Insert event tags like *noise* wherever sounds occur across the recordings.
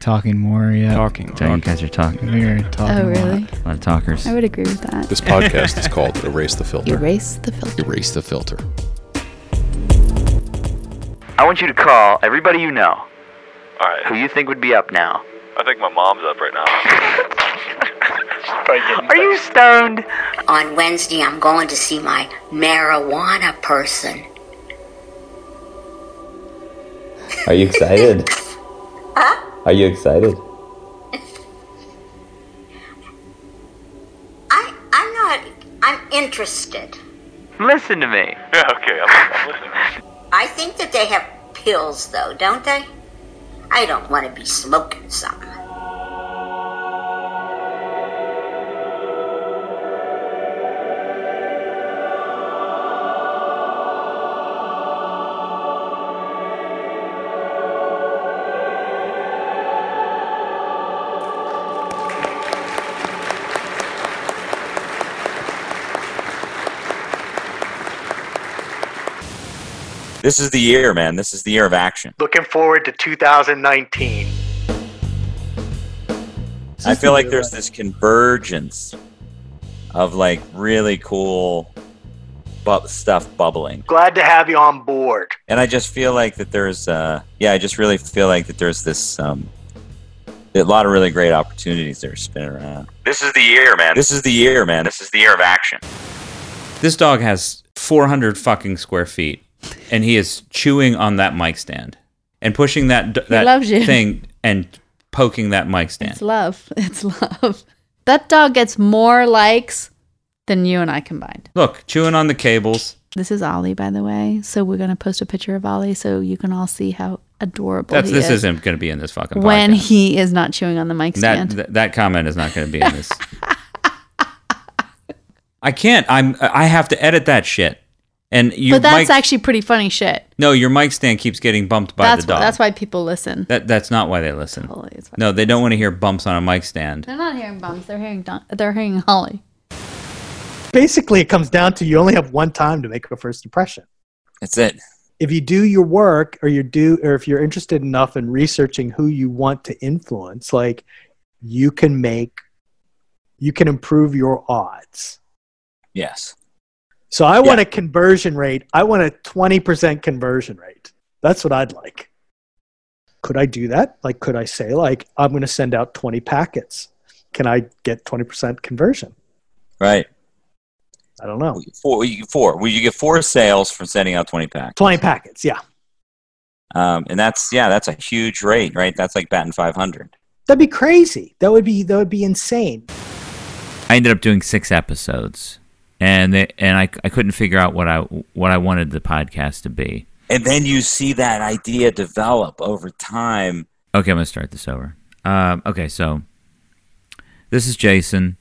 Talking more, yeah. Talking. So you guys are talking. We're talking. Oh, a lot. really? A lot of talkers. I would agree with that. This podcast is called Erase the Filter. Erase the filter. Erase the filter. I want you to call everybody you know All right. who you think would be up now. I think my mom's up right now. *laughs* Are you stoned? On Wednesday, I'm going to see my marijuana person. Are you excited? *laughs* Are you excited? I, I'm not. I'm interested. Listen to me. Yeah, *laughs* okay, I'm, I'm listening. I think that they have pills, though, don't they? I don't want to be smoking some. This is the year, man. This is the year of action. Looking forward to 2019. I feel like there's this convergence of like really cool bu- stuff bubbling. Glad to have you on board. And I just feel like that there's, uh, yeah, I just really feel like that there's this, um, a lot of really great opportunities that are spinning around. This is the year, man. This is the year, man. This is the year of action. This dog has 400 fucking square feet, and he is chewing on that mic stand and pushing that that loves you. thing and poking that mic stand. It's love. *laughs* It's love. That dog gets more likes than you and I combined. Look, chewing on the cables. This is Ollie, by the way. So we're gonna post a picture of Ollie so you can all see how adorable That's this is isn't going to be in this fucking when podcast. he is not chewing on the mic that stand. th- that comment is not going to be in this. *laughs* I can't. I'm. I have to edit that shit. And you. but that's actually pretty funny shit. no. Your mic stand keeps getting bumped by That's the dog. that's why people listen. That that's not why they listen. Holy, it's fine. No, they don't want to hear bumps on a mic stand. They're not hearing bumps. They're hearing Don- they're hearing Holly. Basically, it comes down to you only have one time to make a first impression. That's it. If you do your work, or you do, or if you're interested enough in researching who you want to influence, like you can make, you can improve your odds. Yes. So I want Yeah. a conversion rate. I want a 20% conversion rate. That's what I'd like. Could I do that? Like, could I say, like, I'm going to send out 20 packets? Can I get 20% conversion? Right. I don't know. Four. You, four. Well, you get four sales from sending out 20 packets. 20 packets, yeah. Um, and that's yeah, that's a huge rate, right? That's like batting 500. That'd be crazy. That would be that would be insane. I ended up doing six episodes, and they, and I, I couldn't figure out what I what I wanted the podcast to be. And then you see that idea develop over time. Okay, I'm gonna start this over. Um, okay, so this is Jason,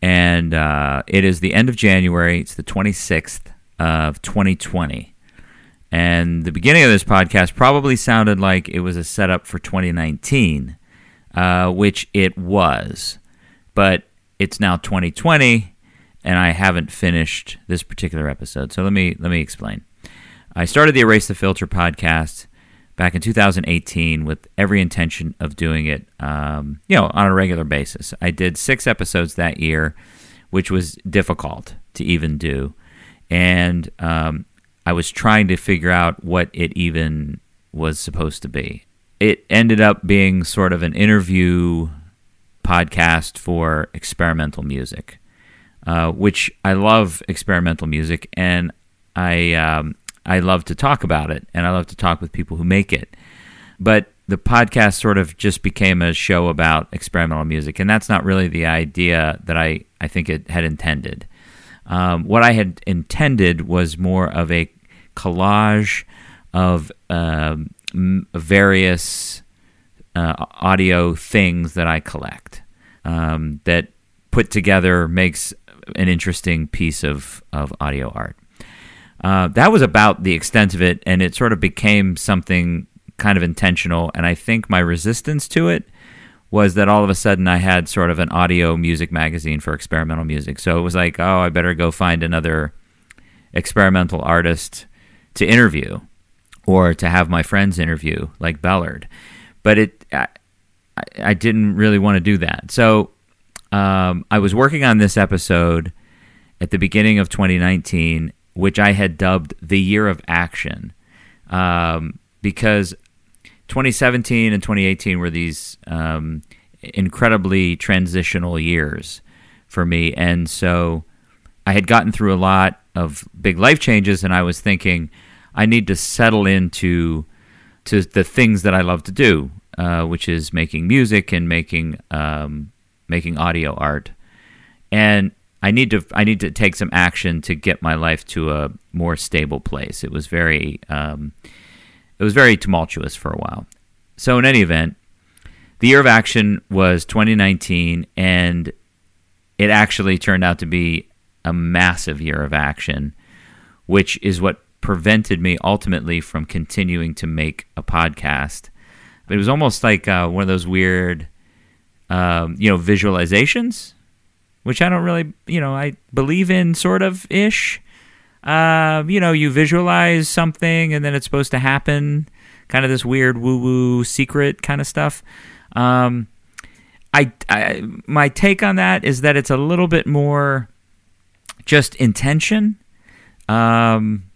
and uh, it is the end of January. It's the 26th of 2020, and the beginning of this podcast probably sounded like it was a setup for 2019, uh, which it was, but it's now 2020, and I haven't finished this particular episode. So let me let me explain. I started the Erase the Filter podcast back in 2018 with every intention of doing it, um, you know, on a regular basis. I did six episodes that year, which was difficult to even do, and um, I was trying to figure out what it even was supposed to be. It ended up being sort of an interview podcast for experimental music, uh, which I love experimental music, and I um, I love to talk about it, and I love to talk with people who make it. But the podcast sort of just became a show about experimental music, and that's not really the idea that I I think it had intended. Um, what I had intended was more of a collage of um, various uh, audio things that I collect um, that put together makes an interesting piece of, of audio art. Uh, that was about the extent of it, and it sort of became something kind of intentional. And I think my resistance to it was that all of a sudden I had sort of an audio music magazine for experimental music. So it was like, oh, I better go find another experimental artist to interview or to have my friends interview, like Bellard. But it, I, I didn't really want to do that. So um, I was working on this episode at the beginning of 2019, which I had dubbed the year of action, um, because 2017 and 2018 were these um, incredibly transitional years for me, and so I had gotten through a lot of big life changes, and I was thinking I need to settle into to the things that I love to do, uh, which is making music and making um, making audio art, and I need to I need to take some action to get my life to a more stable place. It was very um, it was very tumultuous for a while. So in any event, the year of action was 2019, and it actually turned out to be a massive year of action, which is what prevented me ultimately from continuing to make a podcast. But it was almost like uh, one of those weird, um, you know, visualizations, which I don't really, you know, I believe in sort of ish. Uh, you know, you visualize something and then it's supposed to happen, kind of this weird woo woo secret kind of stuff. Um, I, I, my take on that is that it's a little bit more just intention. Um,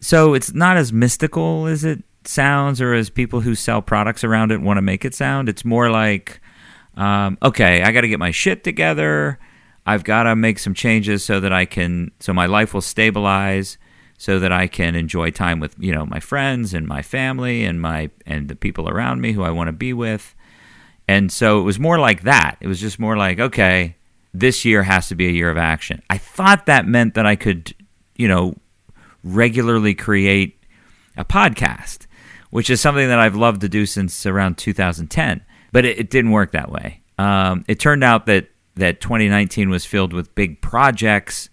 so it's not as mystical as it sounds, or as people who sell products around it want to make it sound. It's more like, um, okay, I got to get my shit together. I've got to make some changes so that I can, so my life will stabilize, so that I can enjoy time with you know my friends and my family and my and the people around me who I want to be with. And so it was more like that. It was just more like, okay, this year has to be a year of action. I thought that meant that I could, you know, regularly create a podcast, which is something that I've loved to do since around 2010. But it, it didn't work that way. Um, it turned out that that 2019 was filled with big projects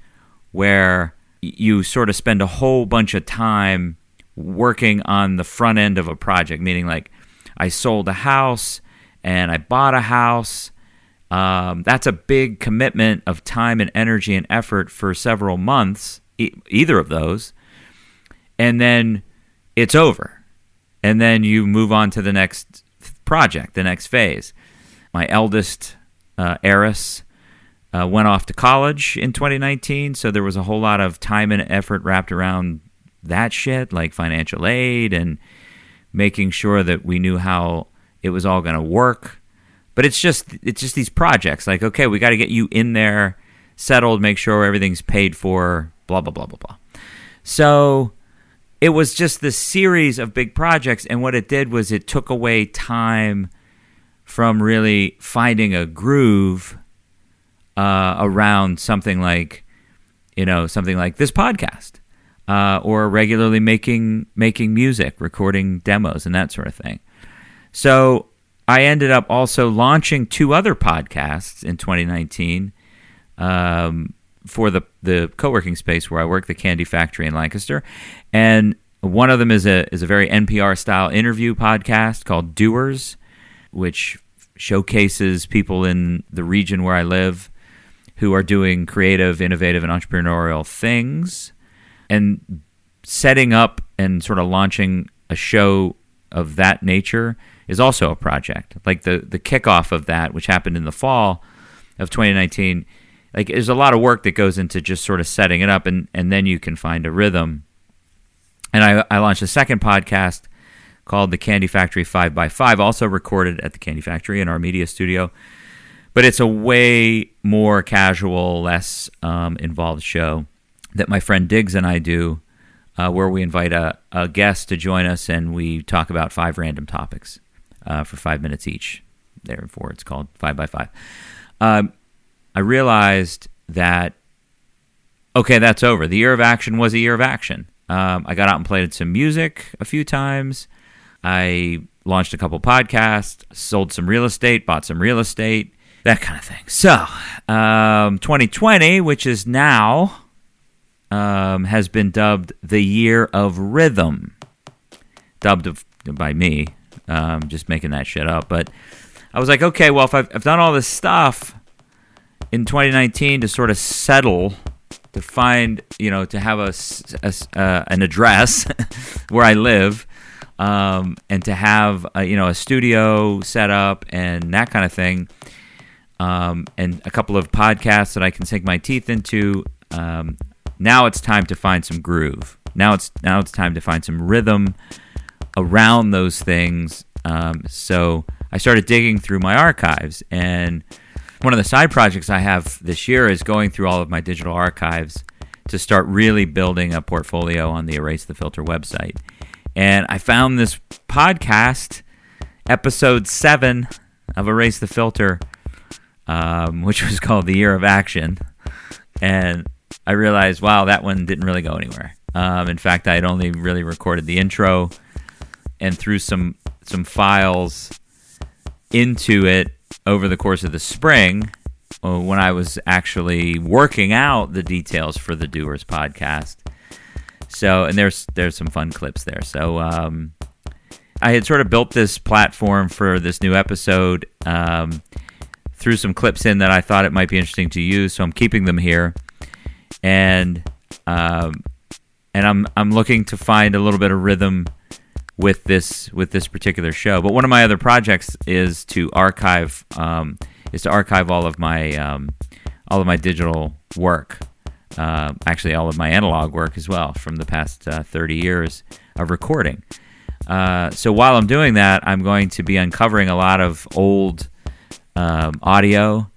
where you sort of spend a whole bunch of time working on the front end of a project, meaning like I sold a house and I bought a house. Um, that's a big commitment of time and energy and effort for several months, e- either of those. And then it's over. And then you move on to the next project, the next phase. My eldest, uh, Eris, uh, went off to college in 2019. So there was a whole lot of time and effort wrapped around that shit, like financial aid and making sure that we knew how it was all going to work. But it's just it's just these projects like okay, we got to get you in there, settled, make sure everything's paid for, blah blah blah blah blah. So it was just this series of big projects and what it did was it took away time from really finding a groove uh, around something like you know something like this podcast uh, or regularly making making music recording demos and that sort of thing. So I ended up also launching two other podcasts in 2019 um, for the the co-working space where I work, the Candy Factory in Lancaster, and one of them is a is a very NPR style interview podcast called Doers, which showcases people in the region where I live who are doing creative, innovative, and entrepreneurial things, and setting up and sort of launching a show of that nature is also a project. Like the the kickoff of that, which happened in the fall of 2019, like there's a lot of work that goes into just sort of setting it up, and and then you can find a rhythm. And I, I launched a second podcast called the Candy Factory Five by Five, also recorded at the Candy Factory in our media studio. But it's a way more casual, less um, involved show that my friend Diggs and I do, uh, where we invite a, a guest to join us and we talk about five random topics uh, for five minutes each. Therefore, it's called Five by Five. Um, I realized that, okay, that's over. The year of action was a year of action. Um, I got out and played some music a few times. I launched a couple podcasts, sold some real estate, bought some real estate, that kind of thing. So, um, 2020, which is now, um, has been dubbed the year of rhythm. Dubbed of, by me, um, just making that shit up. But I was like, okay, well, if I've, I've done all this stuff in 2019 to sort of settle, to find, you know, to have a, a uh, an address *laughs* where I live, um, and to have a, you know a studio set up and that kind of thing, um, and a couple of podcasts that I can sink my teeth into. Um, now it's time to find some groove. Now it's now it's time to find some rhythm around those things. Um, so I started digging through my archives, and one of the side projects I have this year is going through all of my digital archives to start really building a portfolio on the Erase the Filter website. And I found this podcast, episode seven of Erase the Filter, um, *laughs* which was called The Year of Action. And I realized, wow, that one didn't really go anywhere. Um, in fact, I had only really recorded the intro and threw some some files into it over the course of the spring uh, when I was actually working out the details for the Doers podcast. So, and there's there's some fun clips there. So, um, I had sort of built this platform for this new episode. Um, some clips in that I thought it might be interesting to use, so I'm keeping them here, and um, and I'm I'm looking to find a little bit of rhythm with this with this particular show. But one of my other projects is to archive um, is to archive all of my um, all of my digital work. Uh, actually, all of my analog work as well from the past uh, 30 years of recording. Uh, so while I'm doing that, I'm going to be uncovering a lot of old um, audio,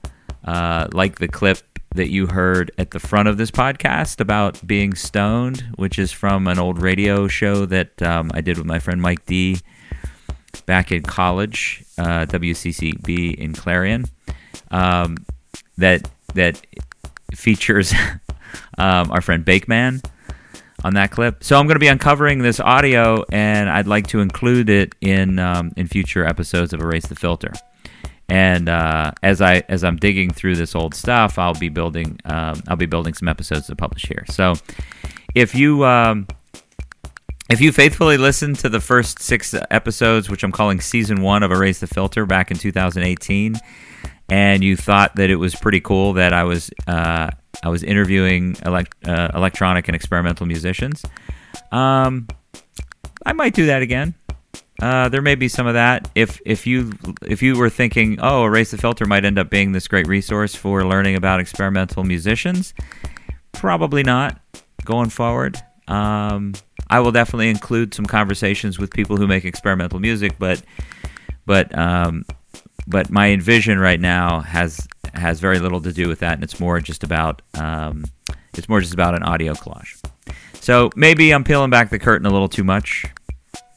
uh, like the clip that you heard at the front of this podcast about being stoned, which is from an old radio show that um, I did with my friend Mike D back in college, uh, WCCB in Clarion, um, that that features *laughs* um, our friend Bakeman on that clip. So I'm going to be uncovering this audio, and I'd like to include it in um, in future episodes of Erase the Filter. And uh, as I as I'm digging through this old stuff, I'll be building um, I'll be building some episodes to publish here. So if you um, if you faithfully listened to the first six episodes, which I'm calling season one of Erase the Filter back in 2018, and you thought that it was pretty cool that I was uh, I was interviewing elect- uh, electronic and experimental musicians, um, I might do that again. Uh, there may be some of that. If if you if you were thinking, oh, Erase the Filter might end up being this great resource for learning about experimental musicians, probably not going forward. Um, I will definitely include some conversations with people who make experimental music, but but um, but my vision right now has has very little to do with that, and it's more just about um, it's more just about an audio collage. So maybe I'm peeling back the curtain a little too much.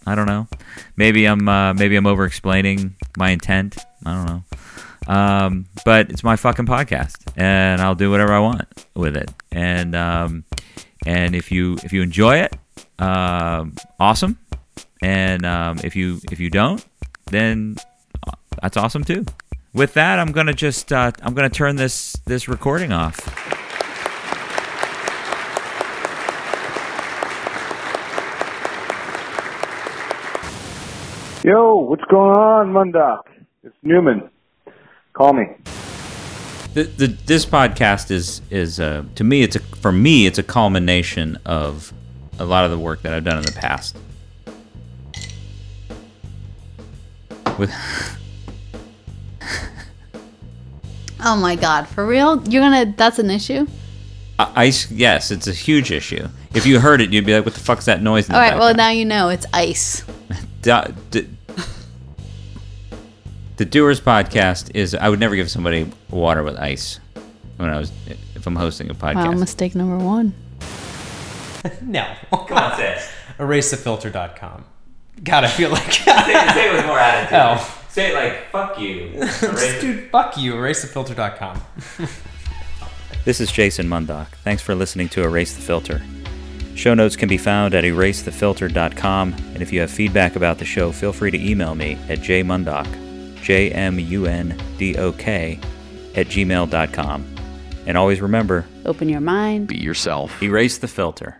I don't know. Maybe I'm uh, maybe I'm over explaining my intent. I don't know. Um, but it's my fucking podcast, and I'll do whatever I want with it. And um, and if you if you enjoy it, uh, awesome. And um, if you if you don't, then uh, that's awesome too. With that, I'm gonna just uh, I'm gonna turn this this recording off. Yo, what's going on, Mundok? It's Newman. Call me. The, the, this podcast is is uh, to me it's a for me it's a culmination of a lot of the work that I've done in the past. With *laughs* Oh my god, for real? You're gonna that's an issue? Ice, yes, it's a huge issue. If you heard it, you'd be like, "What the fuck's that noise?" In the Alright, well now you know it's ice. *laughs* Da- d- the Doers podcast is. I would never give somebody water with ice when I was if I'm hosting a podcast. Wow, mistake number one. *laughs* no. *laughs* Come on, say it. EraseTheFilter.com. God, I feel like. *laughs* say, say it with more attitude. Oh. Say it like "fuck you." Just, dude, fuck you. EraseTheFilter.com. This is Jason Mundok. Thanks for listening to Erase the Filter. Show notes can be found at erasethefilter.com, and if you have feedback about the show, feel free to email me at jmundok, J M U N D O K, at gmail.com. And always remember Open your mind. Be yourself. erase the filter.